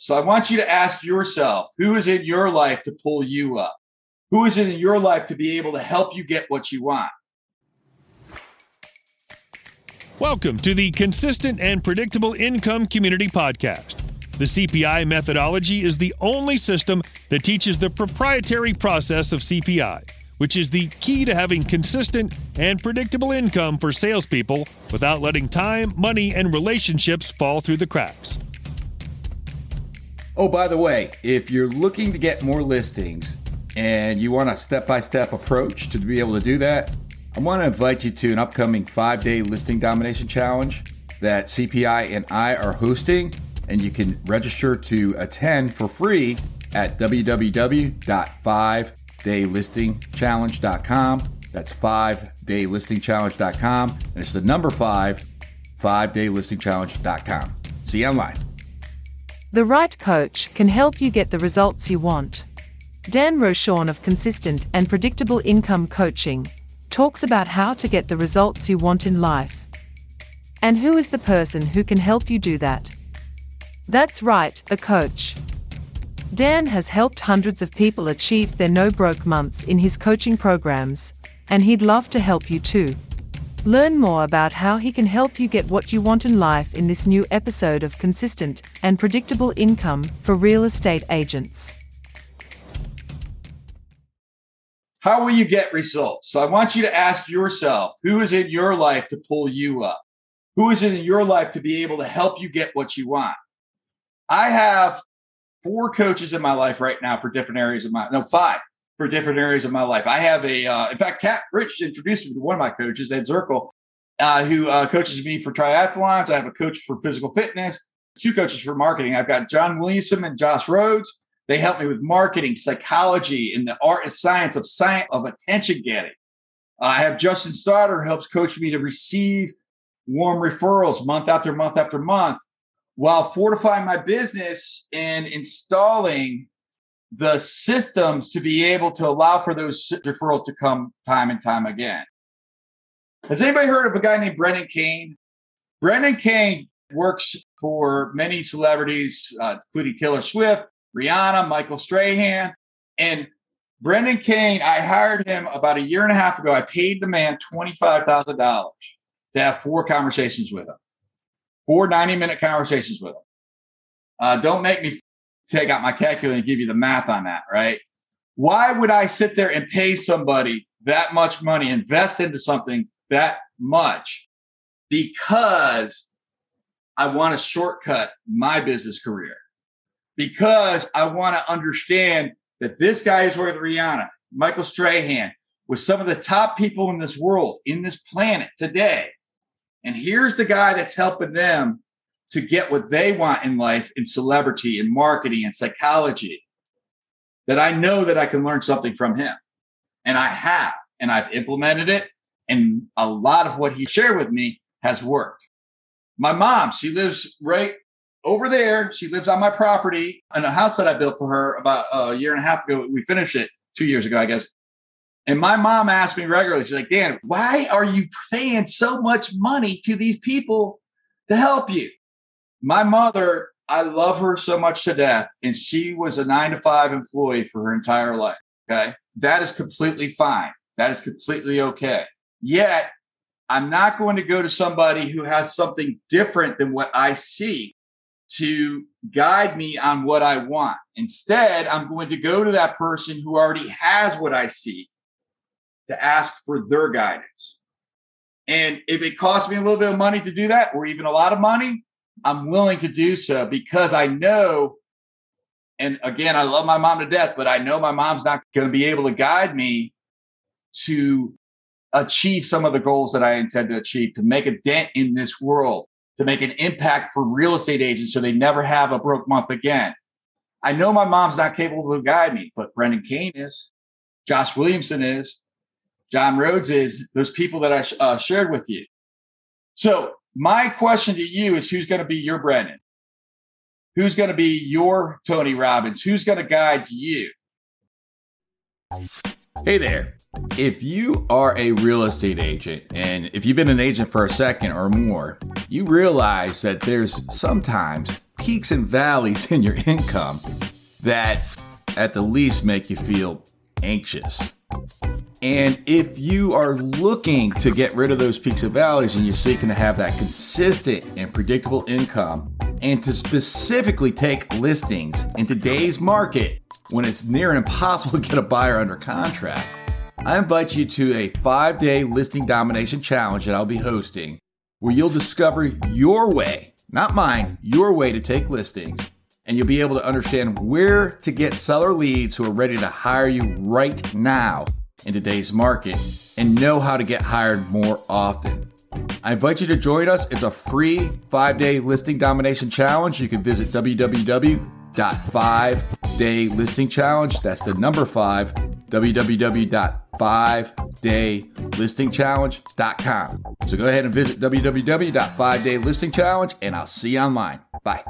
So I want you to ask yourself who is in your life to pull you up? Who is in your life to be able to help you get what you want? Welcome to the Consistent and Predictable Income Community Podcast. The CPI methodology is the only system that teaches the proprietary process of CPI, which is the key to having consistent and predictable income for salespeople without letting time, money, and relationships fall through the cracks. Oh, by the way, if you're looking to get more listings and you want a step by step approach to be able to do that, I want to invite you to an upcoming five day listing domination challenge that CPI and I are hosting. And you can register to attend for free at www.5daylistingchallenge.com. That's 5daylistingchallenge.com. And it's the number five, 5daylistingchallenge.com. See you online. The right coach can help you get the results you want. Dan Rochon of Consistent and Predictable Income Coaching talks about how to get the results you want in life. And who is the person who can help you do that? That's right, a coach. Dan has helped hundreds of people achieve their no broke months in his coaching programs, and he'd love to help you too. Learn more about how he can help you get what you want in life in this new episode of Consistent and Predictable Income for Real Estate Agents. How will you get results? So I want you to ask yourself who is in your life to pull you up? Who is in your life to be able to help you get what you want? I have four coaches in my life right now for different areas of my no five for different areas of my life. I have a uh, in fact, Cat Rich introduced me to one of my coaches, Ed Zirkle, uh, who uh, coaches me for triathlons. I have a coach for physical fitness, two coaches for marketing. I've got John Williamson and Josh Rhodes. They help me with marketing, psychology, and the art and science of science of attention getting. I have Justin Starter helps coach me to receive warm referrals month after month after month while fortifying my business and installing the systems to be able to allow for those referrals to come time and time again. Has anybody heard of a guy named Brendan Kane? Brendan Kane works for many celebrities, uh, including Taylor Swift, Rihanna, Michael Strahan. And Brendan Kane, I hired him about a year and a half ago. I paid the man $25,000 to have four conversations with him, four 90 minute conversations with him. Uh, don't make me take out my calculator and give you the math on that, right? Why would I sit there and pay somebody that much money, invest into something that much? Because I want to shortcut my business career because I want to understand that this guy is worth Rihanna, Michael Strahan, with some of the top people in this world, in this planet today. And here's the guy that's helping them to get what they want in life in celebrity and marketing and psychology. That I know that I can learn something from him. And I have, and I've implemented it. And a lot of what he shared with me has worked. My mom, she lives right over there. She lives on my property in a house that I built for her about a year and a half ago. We finished it two years ago, I guess. And my mom asked me regularly, she's like, Dan, why are you paying so much money to these people to help you? My mother, I love her so much to death, and she was a nine to five employee for her entire life. Okay. That is completely fine. That is completely okay. Yet, I'm not going to go to somebody who has something different than what I see to guide me on what I want. Instead, I'm going to go to that person who already has what I seek to ask for their guidance. And if it costs me a little bit of money to do that, or even a lot of money, I'm willing to do so because I know. And again, I love my mom to death, but I know my mom's not going to be able to guide me to achieve some of the goals that I intend to achieve, to make a dent in this world to make an impact for real estate agents so they never have a broke month again. I know my mom's not capable to guide me, but Brendan Kane is, Josh Williamson is, John Rhodes is, those people that I uh, shared with you. So, my question to you is who's going to be your Brendan? Who's going to be your Tony Robbins? Who's going to guide you? Hey there. If you are a real estate agent and if you've been an agent for a second or more, you realize that there's sometimes peaks and valleys in your income that at the least make you feel anxious. And if you are looking to get rid of those peaks and valleys and you're seeking to have that consistent and predictable income and to specifically take listings in today's market when it's near impossible to get a buyer under contract, I invite you to a five day listing domination challenge that I'll be hosting where you'll discover your way, not mine, your way to take listings. And you'll be able to understand where to get seller leads who are ready to hire you right now in today's market and know how to get hired more often. I invite you to join us. It's a free five day listing domination challenge. You can visit www.5daylistingchallenge. That's the number five, www.5daylistingchallenge.com. So go ahead and visit www.5daylistingchallenge and I'll see you online. Bye.